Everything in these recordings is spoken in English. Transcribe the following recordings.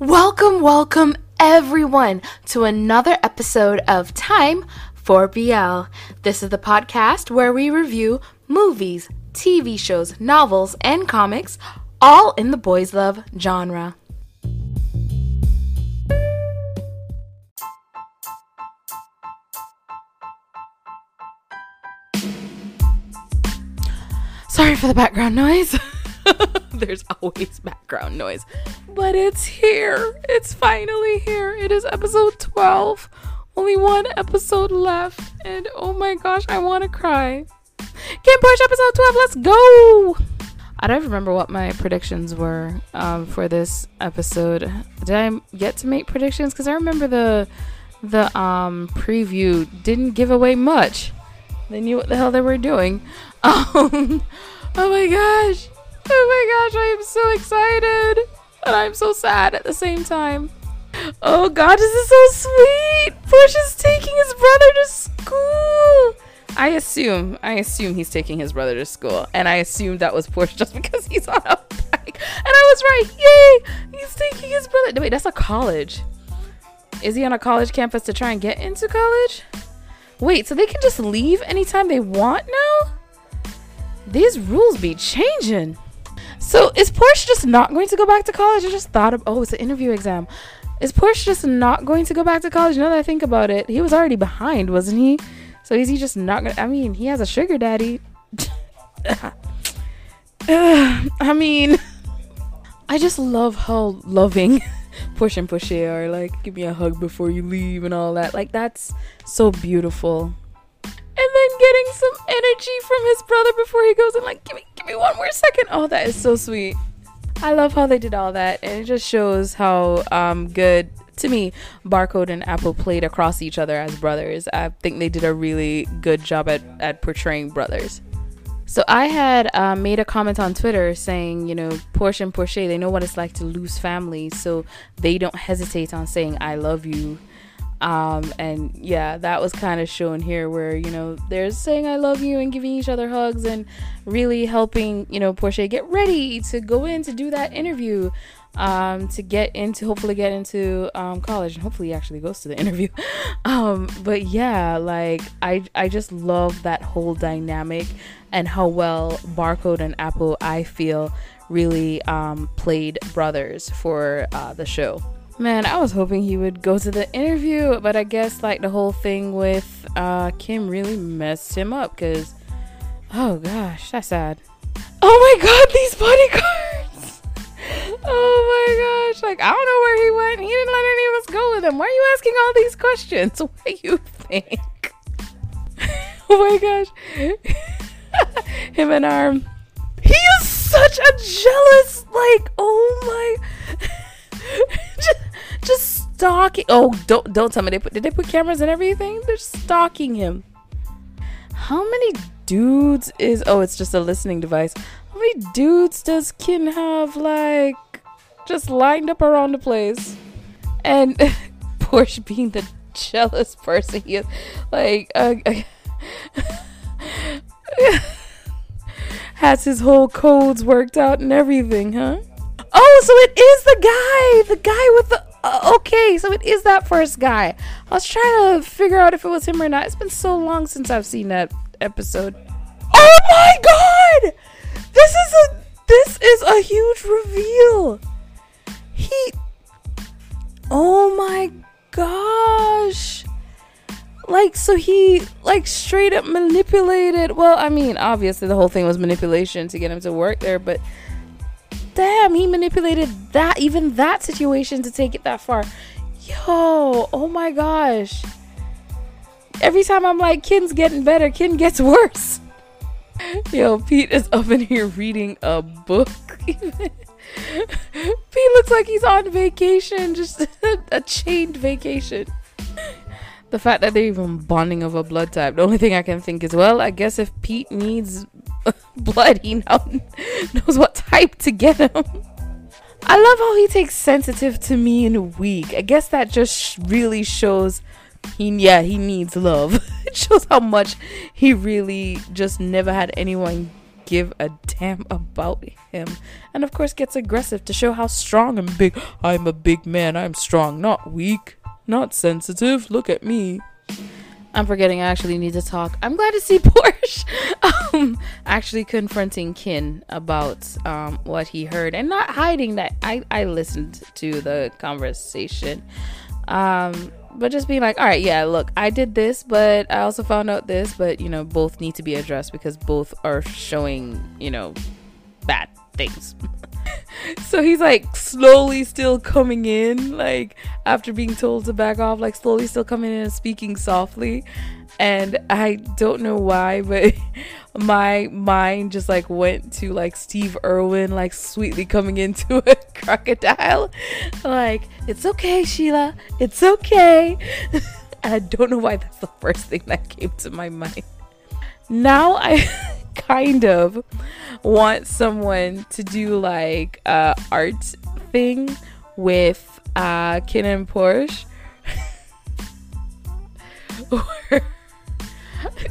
Welcome, welcome everyone to another episode of Time for BL. This is the podcast where we review movies, TV shows, novels, and comics, all in the boys' love genre. Sorry for the background noise. There's always background noise. But it's here. It's finally here. It is episode 12. Only one episode left. And oh my gosh, I want to cry. KinnPorsche episode 12. Let's go. I don't remember what my predictions were um, for this episode. Did I get to make predictions? Because I remember the the um, preview didn't give away much. They knew what the hell they were doing. Um, oh my gosh. Oh my gosh, I am so excited. And I'm so sad at the same time. Oh god, this is so sweet. Porsche is taking his brother to school. I assume, I assume he's taking his brother to school. And I assume that was Porsche just because he's on a bike. And I was right. Yay! He's taking his brother. Wait, that's a college. Is he on a college campus to try and get into college? Wait, so they can just leave anytime they want now? These rules be changing. So is Porsche just not going to go back to college? I just thought of oh, it's an interview exam. Is Porsche just not going to go back to college? Now that I think about it, he was already behind, wasn't he? So is he just not gonna? I mean, he has a sugar daddy. I mean, I just love how loving Porsche and Porsche are. Like, give me a hug before you leave and all that. Like, that's so beautiful and then getting some energy from his brother before he goes and like give me me one more second. Oh that is so sweet. I love how they did all that and it just shows how um, good to me barcode and Apo played across each other as brothers. I think they did a really good job at, at portraying brothers. So I had uh, made a comment on Twitter saying, you know, Porsche and Porsche, they know what it's like to lose family, so they don't hesitate on saying "I love you" Um, and yeah, that was kind of shown here where, you know, they're saying I love you and giving each other hugs and really helping, you know, Porsche get ready to go in to do that interview, um, to get into, hopefully get into, um, college and hopefully he actually goes to the interview. um, but yeah, like I, I just love that whole dynamic and how well Barcode and Apo, I feel really, um, played brothers for, uh, the show. Man, I was hoping he would go to the interview, but I guess like the whole thing with uh, Kim really messed him up because, oh gosh, that's sad. Oh my god, these bodyguards! oh my gosh, like I don't know where he went. He didn't let any of us go with him. Why are you asking all these questions? What do you think? oh my gosh, him and Arm. He is such a jealous, like, oh my. just, just stalking. Oh, don't don't tell me they put did they put cameras and everything? They're stalking him. How many dudes is? Oh, it's just a listening device. How many dudes does Kinn have? Like, just lined up around the place, and Porsche being the jealous person he is, like, uh, has his whole codes worked out and everything, huh? Oh, so it is the guy, the guy with the. Uh, okay, so it is that first guy. I was trying to figure out if it was him or not. It's been so long since I've seen that episode. Oh my god! This is a this is a huge reveal. He Oh my gosh. Like so he like straight up manipulated. Well, I mean, obviously the whole thing was manipulation to get him to work there, but damn, he manipulated that, even that situation to take it that far. Yo, oh my gosh. Every time I'm like, Kinn's getting better, Kin gets worse. Yo, Pete is up in here reading a book. Pete looks like he's on vacation, just a chained vacation. The fact that they're even bonding over blood type. The only thing I can think is, well, I guess if Pete needs blood, he now knows what type to get him. I love how he takes sensitive to me and weak. I guess that just really shows he yeah, he needs love. it shows how much he really just never had anyone give a damn about him. And of course, gets aggressive to show how strong and big. I'm a big man. I'm strong, not weak, not sensitive. Look at me. I'm forgetting I actually need to talk. I'm glad to see Porsche um, actually confronting Kinn about um, what he heard and not hiding that I, I listened to the conversation. Um, but just being like, all right, yeah, look, I did this, but I also found out this, but you know, both need to be addressed because both are showing, you know, bad things. so he's like slowly still coming in, like after being told to back off, like slowly still coming in and speaking softly. And I don't know why, but my mind just like went to like Steve Irwin, like sweetly coming into a crocodile. Like, it's okay, Sheila, it's okay. I don't know why that's the first thing that came to my mind. Now I kind of want someone to do like a art thing with uh Kinn and Porsche.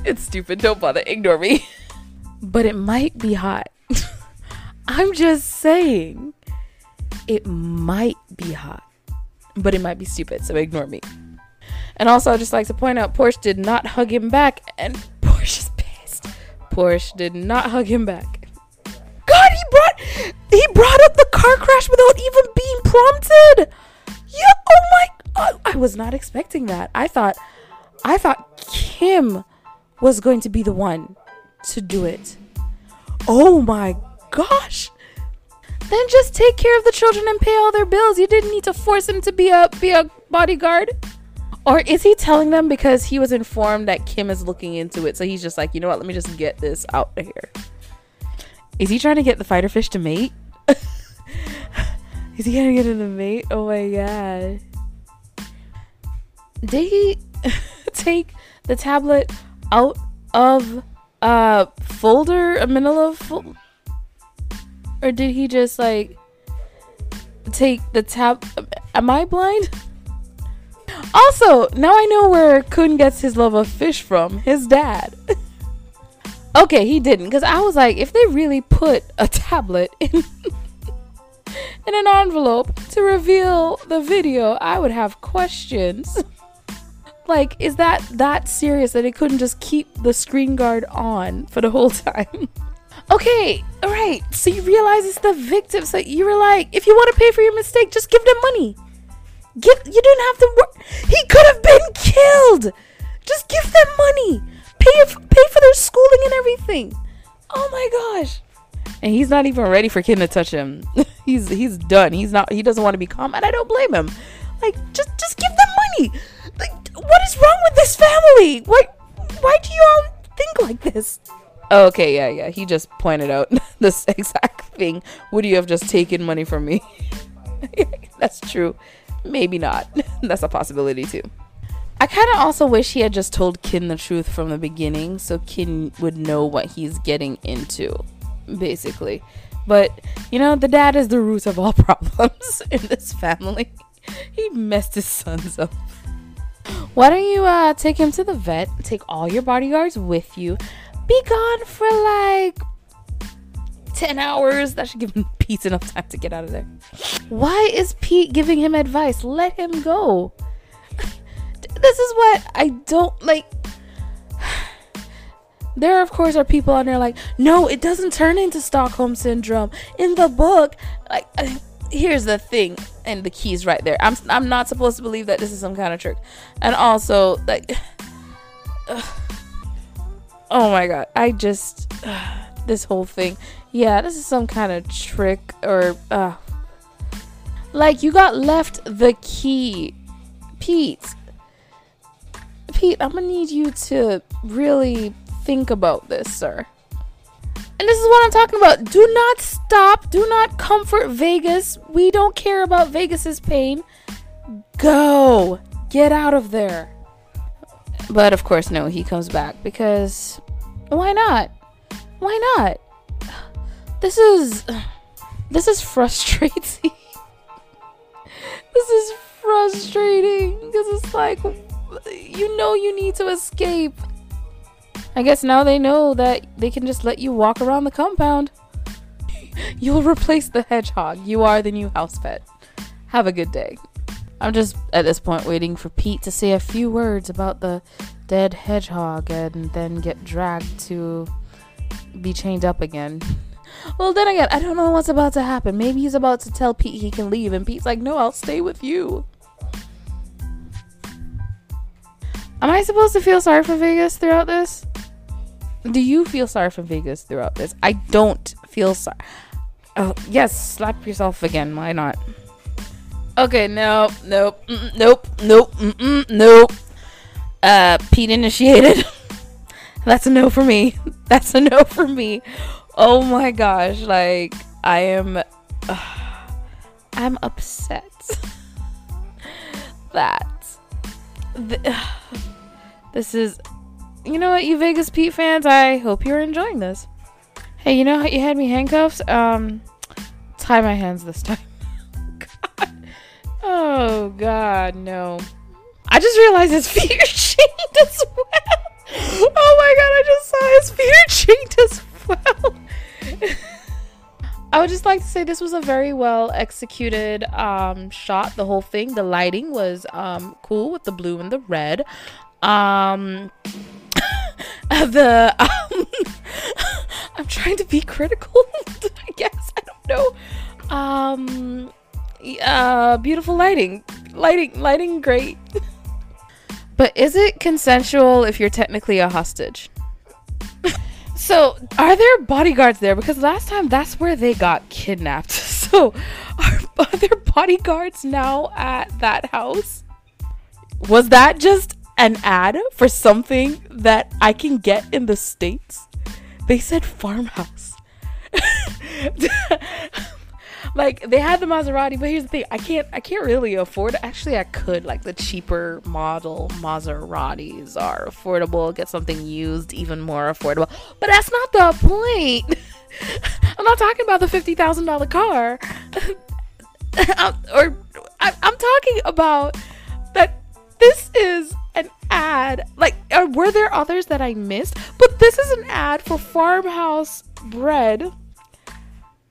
it's stupid, don't bother, ignore me. But it might be hot. I'm just saying. It might be hot. But it might be stupid, so ignore me. And also, I'd just like to point out Porsche did not hug him back, and. Porsche did not hug him back. God, he brought he brought up the car crash without even being prompted. Yeah, oh my god. I was not expecting that. I thought I thought Kim was going to be the one to do it. Oh my gosh. Then just take care of the children and pay all their bills. You didn't need to force him to be a be a bodyguard. Or is he telling them because he was informed that Kim is looking into it? So he's just like, you know what? Let me just get this out of here. Is he trying to get the fighter fish to mate? is he gonna get him to mate? Oh my god. Did he take the tablet out of a folder, a manila folder? Or did he just like take the tab? Am I blind? Also, now I know where Kun gets his love of fish from. His dad. okay, he didn't, because I was like, if they really put a tablet in in an envelope to reveal the video, I would have questions. like, is that that serious that it couldn't just keep the screen guard on for the whole time? okay, all right. So you realize it's the victim. So you were like, if you want to pay for your mistake, just give them money. Give you didn't have to work. He could have been killed. Just give them money. Pay pay for their schooling and everything. Oh my gosh. And he's not even ready for Kinn to touch him. he's he's done. He's not. He doesn't want to be calm, and I don't blame him. Like just just give them money. Like what is wrong with this family? Why why do you all think like this? Oh, okay, yeah, yeah. He just pointed out this exact thing. Would you have just taken money from me? That's true. Maybe not. That's a possibility too. I kind of also wish he had just told Kinn the truth from the beginning so Kinn would know what he's getting into, basically. But, you know, the dad is the root of all problems in this family. He messed his sons up. Why don't you uh, take him to the vet, take all your bodyguards with you, be gone for like 10 hours. That should give him Pete enough time to get out of there. Why is Pete giving him advice? Let him go. this is what I don't like. There, of course, are people on there like, no, it doesn't turn into Stockholm syndrome in the book. Like, uh, here's the thing, and the key's right there. I'm I'm not supposed to believe that this is some kind of trick, and also like, oh my god, I just this whole thing. Yeah, this is some kind of trick or uh like you got left the key. Pete. Pete, I'm gonna need you to really think about this, sir. And this is what I'm talking about. Do not stop. Do not comfort Vegas. We don't care about Vegas's pain. Go. Get out of there. But of course, no, he comes back because why not? Why not? This is this is frustrating. this is frustrating because it's like you know you need to escape. I guess now they know that they can just let you walk around the compound. You'll replace the hedgehog. You are the new house pet. Have a good day. I'm just at this point waiting for Pete to say a few words about the dead hedgehog and then get dragged to be chained up again. Well, then again, I don't know what's about to happen. Maybe he's about to tell Pete he can leave, and Pete's like, no, I'll stay with you. Am I supposed to feel sorry for Vegas throughout this? Do you feel sorry for Vegas throughout this? I don't feel sorry. Oh, yes, slap yourself again. Why not? Okay, nope, nope, nope, nope, mm, nope. Uh, Pete initiated. That's a no for me. That's a no for me. Oh my gosh, like I am uh, I'm upset that th- this is you know what you Vegas Pete fans, I hope you're enjoying this. Hey, you know how you had me handcuffs? Um tie my hands this time. god. Oh god, no. I just realized his feet are chained as Feet are as well. I would just like to say this was a very well executed um, shot. The whole thing, the lighting was um, cool with the blue and the red. Um, the um, I'm trying to be critical. I guess I don't know. Um, uh, beautiful lighting, lighting, lighting, great. but is it consensual if you're technically a hostage? So, are there bodyguards there? Because last time that's where they got kidnapped. So, are, are there bodyguards now at that house? Was that just an ad for something that I can get in the States? They said farmhouse. like they had the Maserati, but here's the thing: I can't, I can't really afford. Actually, I could. Like the cheaper model Maseratis are affordable. Get something used, even more affordable. But that's not the point. I'm not talking about the fifty thousand dollar car, or I, I'm talking about that. This is an ad. Like, uh, were there others that I missed? But this is an ad for farmhouse bread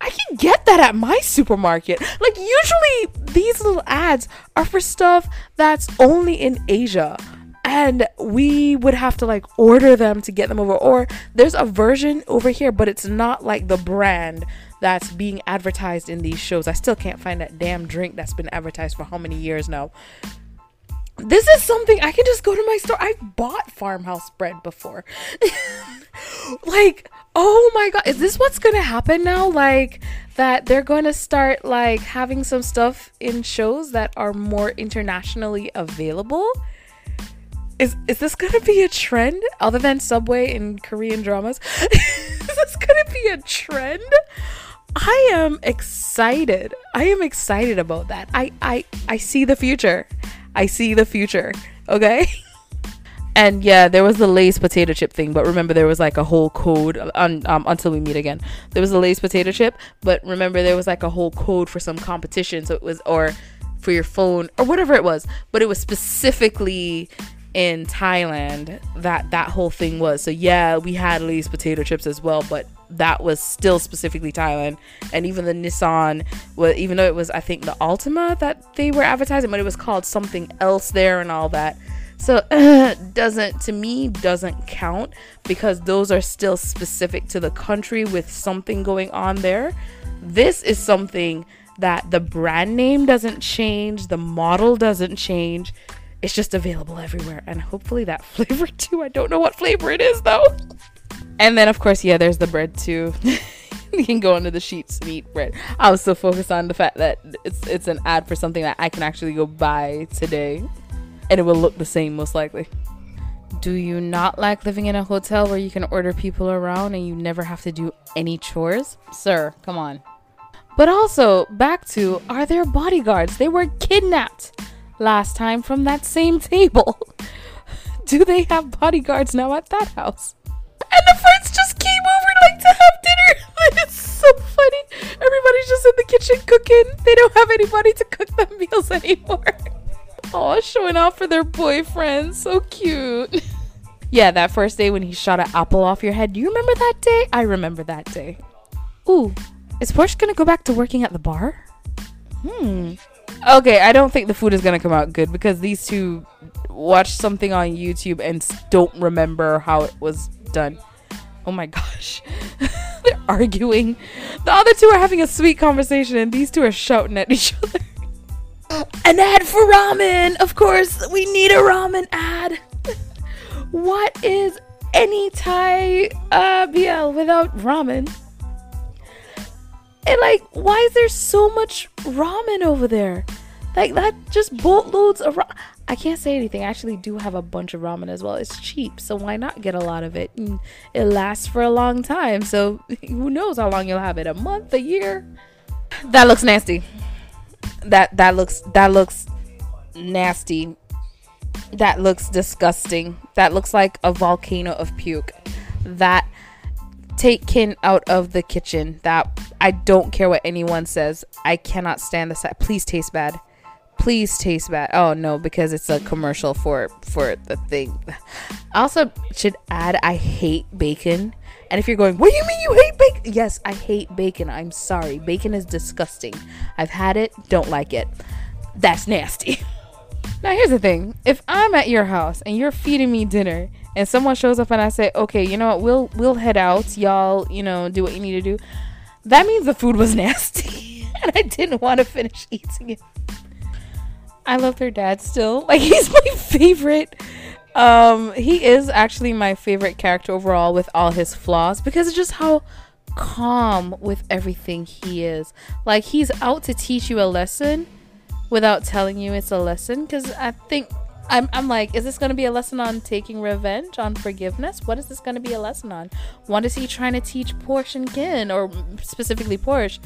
I can get that at my supermarket. Like, usually these little ads are for stuff that's only in Asia. And we would have to like order them to get them over. Or there's a version over here, but it's not like the brand that's being advertised in these shows. I still can't find that damn drink that's been advertised for how many years now. This is something I can just go to my store. I've bought farmhouse bread before. like, oh my god is this what's gonna happen now? Like that they're gonna start like having some stuff in shows that are more internationally available? Is is this gonna be a trend other than subway in korean dramas? Is this gonna be a trend? I am excited. I am excited about that. I i i see the future. I see the future okay And yeah, there was the Lay's potato chip thing, but remember there was like a whole code um, until we meet again. There was a Lay's potato chip, but remember there was like a whole code for some competition, so it was or for your phone or whatever it was, but it was specifically in Thailand that that whole thing was. So yeah, we had Lay's potato chips as well, but that was still specifically Thailand. And even the Nissan, well, even though it was I think the Altima that they were advertising, but it was called something else there and all that. So doesn't to me doesn't count because those are still specific to the country with something going on there. This is something that the brand name doesn't change, the model doesn't change. It's just available everywhere and hopefully that flavor too. I don't know what flavor it is though. And then of course, yeah, there's the bread too. you can go under the sheets and eat bread. I was so focused on the fact that it's it's an ad for something that I can actually go buy today and it will look the same most likely. Do you not like living in a hotel where you can order people around and you never have to do any chores? Sir, come on. But also, back to are there bodyguards? They were kidnapped last time from that same table. do they have bodyguards now at that house? And the friends just came over like to have dinner. it's so funny. Everybody's just in the kitchen cooking. They don't have anybody to cook them meals anymore. Oh, showing off for their boyfriend. So cute. Yeah, that first day when he shot an apple off your head. Do you remember that day? I remember that day. Ooh, is Porsche gonna go back to working at the bar? Hmm. Okay, I don't think the food is gonna come out good because these two watched something on YouTube and don't remember how it was done. Oh my gosh. They're arguing. The other two are having a sweet conversation and these two are shouting at each other. An ad for ramen! Of course, we need a ramen ad. what is any Thai uh, BL without ramen? And like, why is there so much ramen over there? Like that just boatloads of ramen. I can't say anything. I actually do have a bunch of ramen as well. It's cheap, so why not get a lot of it? And it lasts for a long time, so who knows how long you'll have it? A month, a year? That looks nasty. That that looks that looks nasty. That looks disgusting. That looks like a volcano of puke. That take Kinn out of the kitchen. That I don't care what anyone says. I cannot stand this. Please taste bad. Please taste bad. Oh no, because it's a commercial for for the thing. I also should add I hate bacon. And if you're going, what do you mean you hate bacon? Yes, I hate bacon. I'm sorry. Bacon is disgusting. I've had it, don't like it. That's nasty. now here's the thing. If I'm at your house and you're feeding me dinner and someone shows up and I say, "Okay, you know what? We'll we'll head out. Y'all, you know, do what you need to do." That means the food was nasty and I didn't want to finish eating it. I love their dad still. Like he's my favorite. Um he is actually my favorite character overall with all his flaws because it's just how calm with everything he is. Like he's out to teach you a lesson without telling you it's a lesson cuz I think I'm, I'm like, is this going to be a lesson on taking revenge, on forgiveness? What is this going to be a lesson on? What is he trying to teach Porsche and Kinn, or specifically Porsche?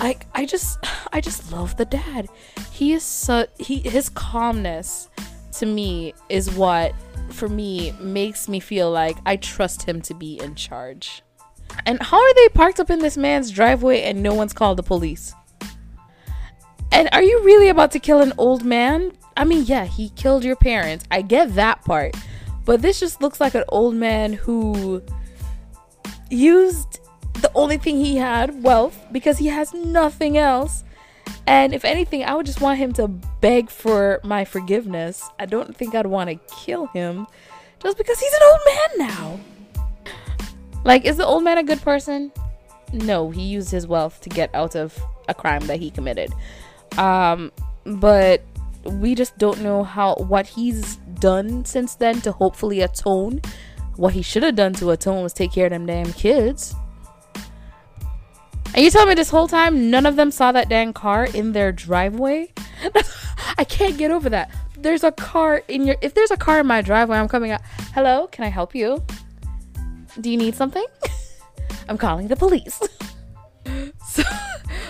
I, I just, I just love the dad. He is so, he, his calmness to me is what, for me, makes me feel like I trust him to be in charge. And how are they parked up in this man's driveway and no one's called the police? And are you really about to kill an old man? I mean, yeah, he killed your parents. I get that part. But this just looks like an old man who used the only thing he had, wealth, because he has nothing else. And if anything, I would just want him to beg for my forgiveness. I don't think I'd want to kill him just because he's an old man now. Like, is the old man a good person? No, he used his wealth to get out of a crime that he committed. Um, but we just don't know how what he's done since then to hopefully atone. What he should have done to atone was take care of them damn kids. And you tell me this whole time none of them saw that dang car in their driveway? I can't get over that. There's a car in your if there's a car in my driveway, I'm coming out. Hello, can I help you? Do you need something? I'm calling the police. so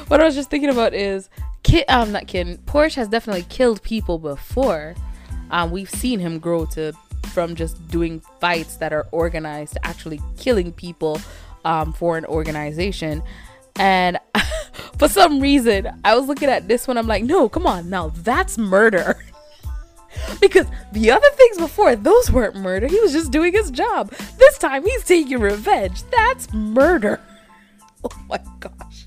what I was just thinking about is Kid, um, not kidding. Porsche has definitely killed people before. Um, we've seen him grow to from just doing fights that are organized to actually killing people um, for an organization. And for some reason, I was looking at this one. I'm like, no, come on, now that's murder. because the other things before, those weren't murder. He was just doing his job. This time, he's taking revenge. That's murder. Oh my gosh.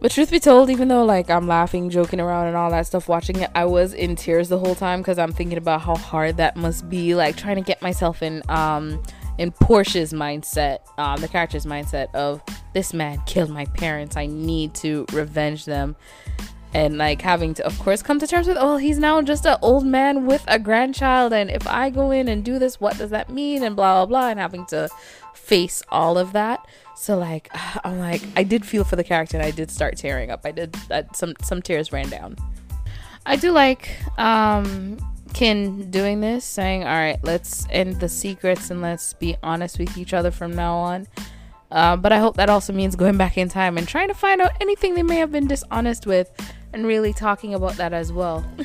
But truth be told, even though like I'm laughing, joking around, and all that stuff watching it, I was in tears the whole time because I'm thinking about how hard that must be. Like trying to get myself in um in Porsche's mindset, um, the character's mindset of this man killed my parents. I need to revenge them. And like having to, of course, come to terms with, oh, he's now just an old man with a grandchild. And if I go in and do this, what does that mean? And blah, blah, blah. And having to face all of that. So like I'm like I did feel for the character and I did start tearing up. I did some some tears ran down. I do like um Kinn doing this, saying, "All right, let's end the secrets and let's be honest with each other from now on." Uh, but I hope that also means going back in time and trying to find out anything they may have been dishonest with, and really talking about that as well.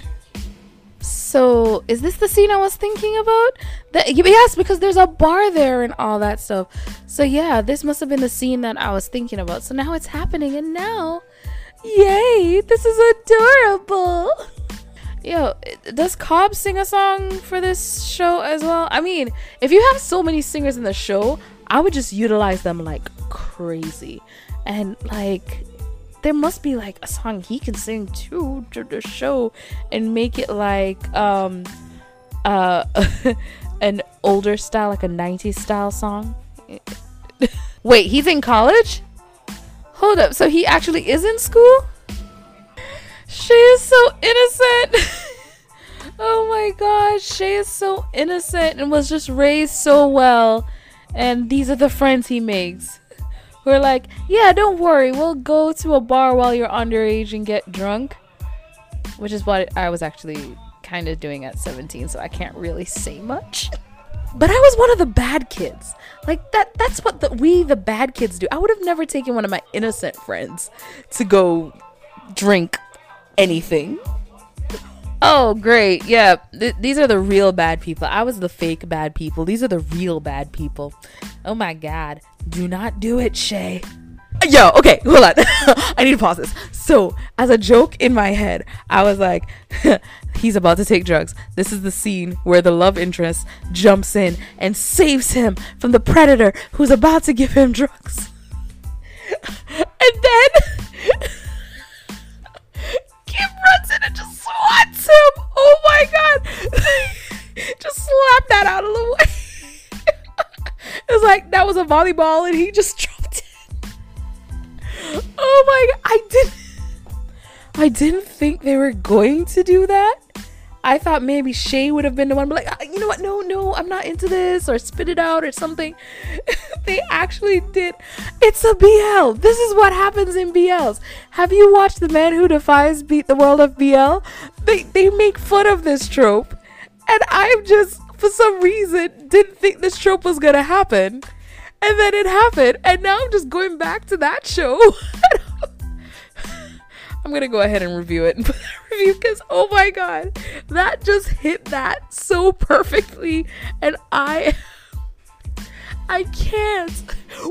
So, is this the scene I was thinking about? Yes, because there's a bar there and all that stuff. So, yeah, this must have been the scene that I was thinking about. So now it's happening, and now, yay, this is adorable. Yo, does Cobb sing a song for this show as well? I mean, if you have so many singers in the show, I would just utilize them like crazy. And like there must be like a song he can sing too to the show and make it like um uh an older style like a 90s style song. Wait, he's in college? Hold up, so he actually is in school? She is so innocent. oh my gosh, Chay is so innocent and was just raised so well. And these are the friends he makes. Who are like, yeah, don't worry, we'll go to a bar while you're underage and get drunk. Which is what I was actually kind of doing at 17, so I can't really say much. But I was one of the bad kids. Like that that's what the, we the bad kids do. I would have never taken one of my innocent friends to go drink anything. Oh, great. Yeah, th- these are the real bad people. I was the fake bad people. These are the real bad people. Oh my god. Do not do it, Chay. Yo, okay, hold on. I need to pause this. So, as a joke in my head, I was like, he's about to take drugs. This is the scene where the love interest jumps in and saves him from the predator who's about to give him drugs. and then Kim runs in and just swats him. Oh my god. just slap that out of the way. it was like that was a volleyball and he just dropped it. Oh my god. I didn't I didn't think they were going to do that. I thought maybe Chay would have been the one, but like, you know what? No, no, I'm not into this, or spit it out, or something. they actually did. It's a BL. This is what happens in BLs. Have you watched The Man Who Defies Beat the World of BL? They they make fun of this trope, and I'm just for some reason didn't think this trope was gonna happen, and then it happened, and now I'm just going back to that show. I'm gonna go ahead and review it and put review because oh my god, that just hit that so perfectly, and I. I can't.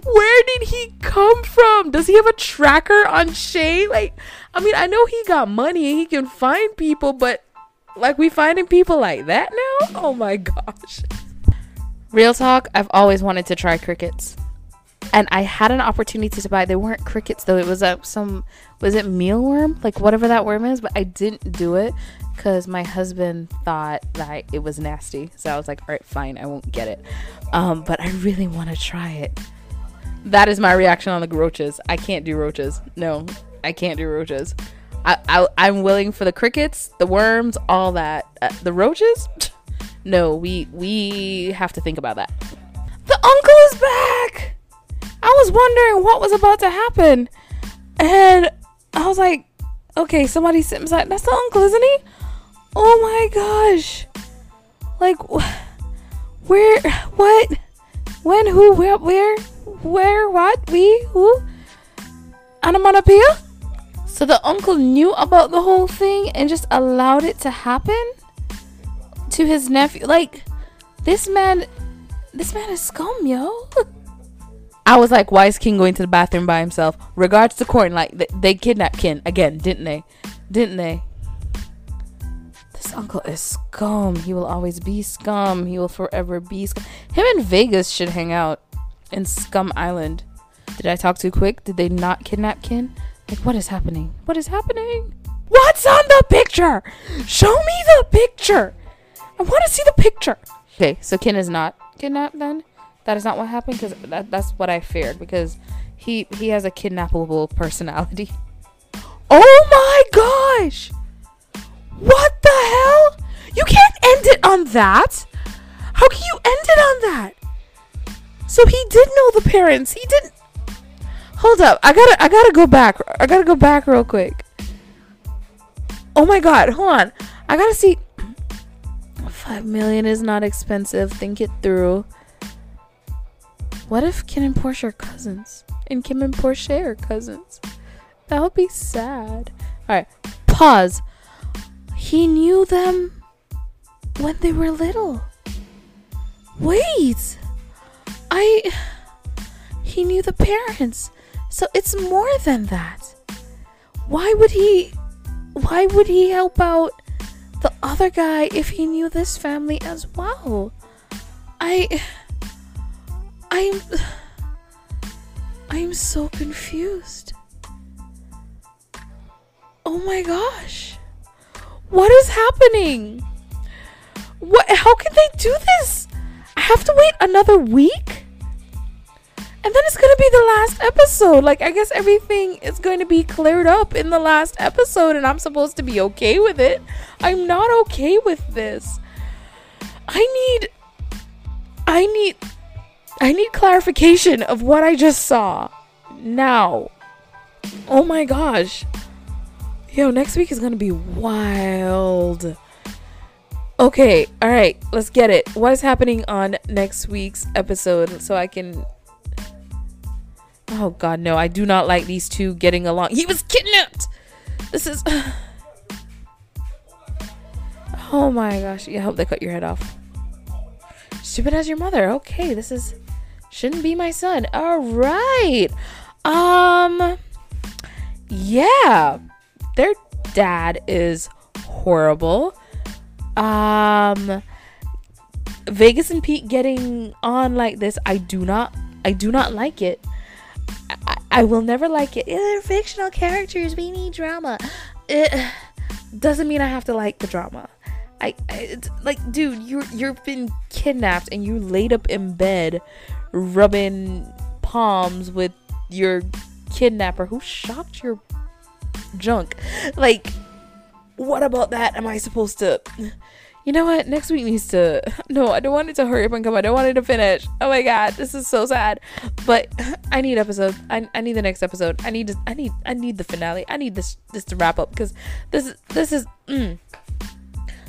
Where did he come from? Does he have a tracker on Chay? Like, I mean, I know he got money and he can find people, but like, we finding people like that now? Oh my gosh. Real talk, I've always wanted to try crickets and I had an opportunity to buy. They weren't crickets though. It was a some was it mealworm, like whatever that worm is. But I didn't do it because my husband thought that it was nasty. So I was like, all right, fine, I won't get it. Um, but I really want to try it. That is my reaction on the roaches. I can't do roaches. No, I can't do roaches. I, I I'm willing for the crickets, the worms, all that. Uh, the roaches. No, we we have to think about that. The uncle is back. I was wondering what was about to happen. And I was like, okay, somebody sitting beside that's the uncle, isn't he? Oh my gosh. Like where what when who where where where what we who Anamanapia? So the uncle knew about the whole thing and just allowed it to happen to his nephew. Like this man this man is scum, yo. I was like, why is King going to the bathroom by himself? Regards to Courtney, like they, they kidnapped Ken again, didn't they? Didn't they? This uncle is scum. He will always be scum. He will forever be scum. Him and Vegas should hang out in Scum Island. Did I talk too quick? Did they not kidnap Ken? Like, what is happening? What is happening? What's on the picture? Show me the picture. I want to see the picture. Okay, so Ken is not kidnapped then? That is not what happened because that, that's what I feared because he he has a kidnappable personality. Oh my gosh! What the hell? You can't end it on that. How can you end it on that? So he did know the parents. He didn't. Hold up. I gotta I gotta go back. I gotta go back real quick. Oh my god. Hold on. I gotta see. Five million is not expensive. Think it through. What if Kim and Porsche are cousins? And Kim and Porsche are cousins? That would be sad. Alright, pause. He knew them when they were little. Wait! I. He knew the parents. So it's more than that. Why would he. Why would he help out the other guy if he knew this family as well. I. I'm. I'm so confused. Oh my gosh. What is happening? What how can they do this? I have to wait another week? And then it's going to be the last episode. Like I guess everything is going to be cleared up in the last episode and I'm supposed to be okay with it. I'm not okay with this. I need I need I need clarification of what I just saw. Now. Oh my gosh. Yo, next week is gonna be wild. Okay, alright, let's get it. What is happening on next week's episode so I can. Oh god, no, I do not like these two getting along. He was kidnapped! This is. oh my gosh, yeah, I hope they cut your head off. Stupid as your mother. Okay, this is. Shouldn't be my son. Alright. Um. Yeah their dad is horrible. Um Vegas and Pete getting on like this, I do not I do not like it. I, I will never like it. They're fictional characters. We need drama. It doesn't mean I have to like the drama. I, I like, dude, you you've been kidnapped and you laid up in bed, rubbing palms with your kidnapper who shocked your junk. Like, what about that? Am I supposed to? You know what? Next week needs to. No, I don't want it to hurry up and come. I don't want it to finish. Oh my god, this is so sad. But I need episode. I, I need the next episode. I need. To, I need. I need the finale. I need this this to wrap up because this this is. Mm,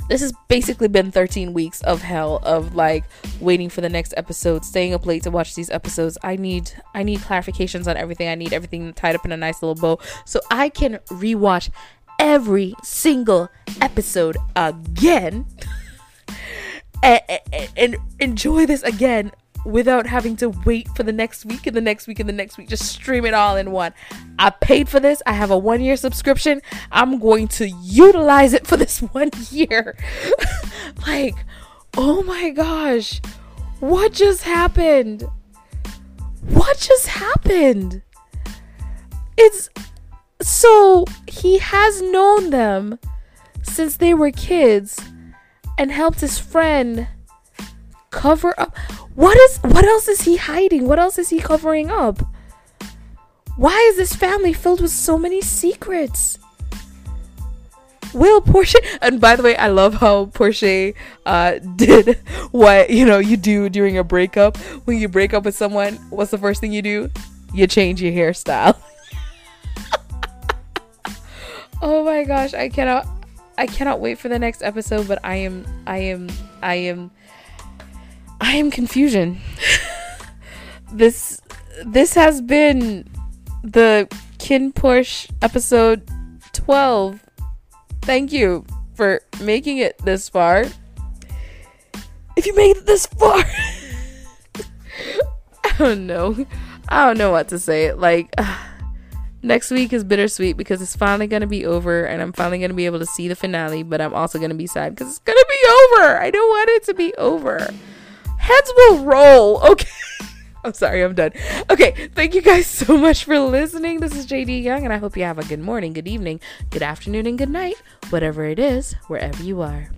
this has basically been 13 weeks of hell of like waiting for the next episode staying up late to watch these episodes. I need i need clarifications on everything. I need everything tied up in a nice little bow so i can rewatch every single episode again. And, and, and enjoy this again without having to wait for the next week and the next week and the next week. Just stream it all in one. I paid for this. I have a one year subscription. I'm going to utilize it for this one year. like, oh my gosh. What just happened? What just happened? It's so he has known them since they were kids and helped his friend cover up what is what else is he hiding? What else is he covering up? Why is this family filled with so many secrets? Will Porsche and by the way, I love how Porsche uh, did what you know you do during a breakup. When you break up with someone, what's the first thing you do? You change your hairstyle. oh my gosh, I cannot I cannot wait for the next episode, but I am I am I am I am confusion. this this has been the KinnPorsche episode 12. Thank you for making it this far. If you made it this far, I don't know. I don't know what to say. Like, uh, next week is bittersweet because it's finally going to be over and I'm finally going to be able to see the finale, but I'm also going to be sad because it's going to be over. I don't want it to be over heads will roll. Okay. I'm sorry, I'm done. Okay, thank you guys so much for listening. This is JD Young, and I hope you have a good morning, good evening, good afternoon, and good night, whatever it is, wherever you are.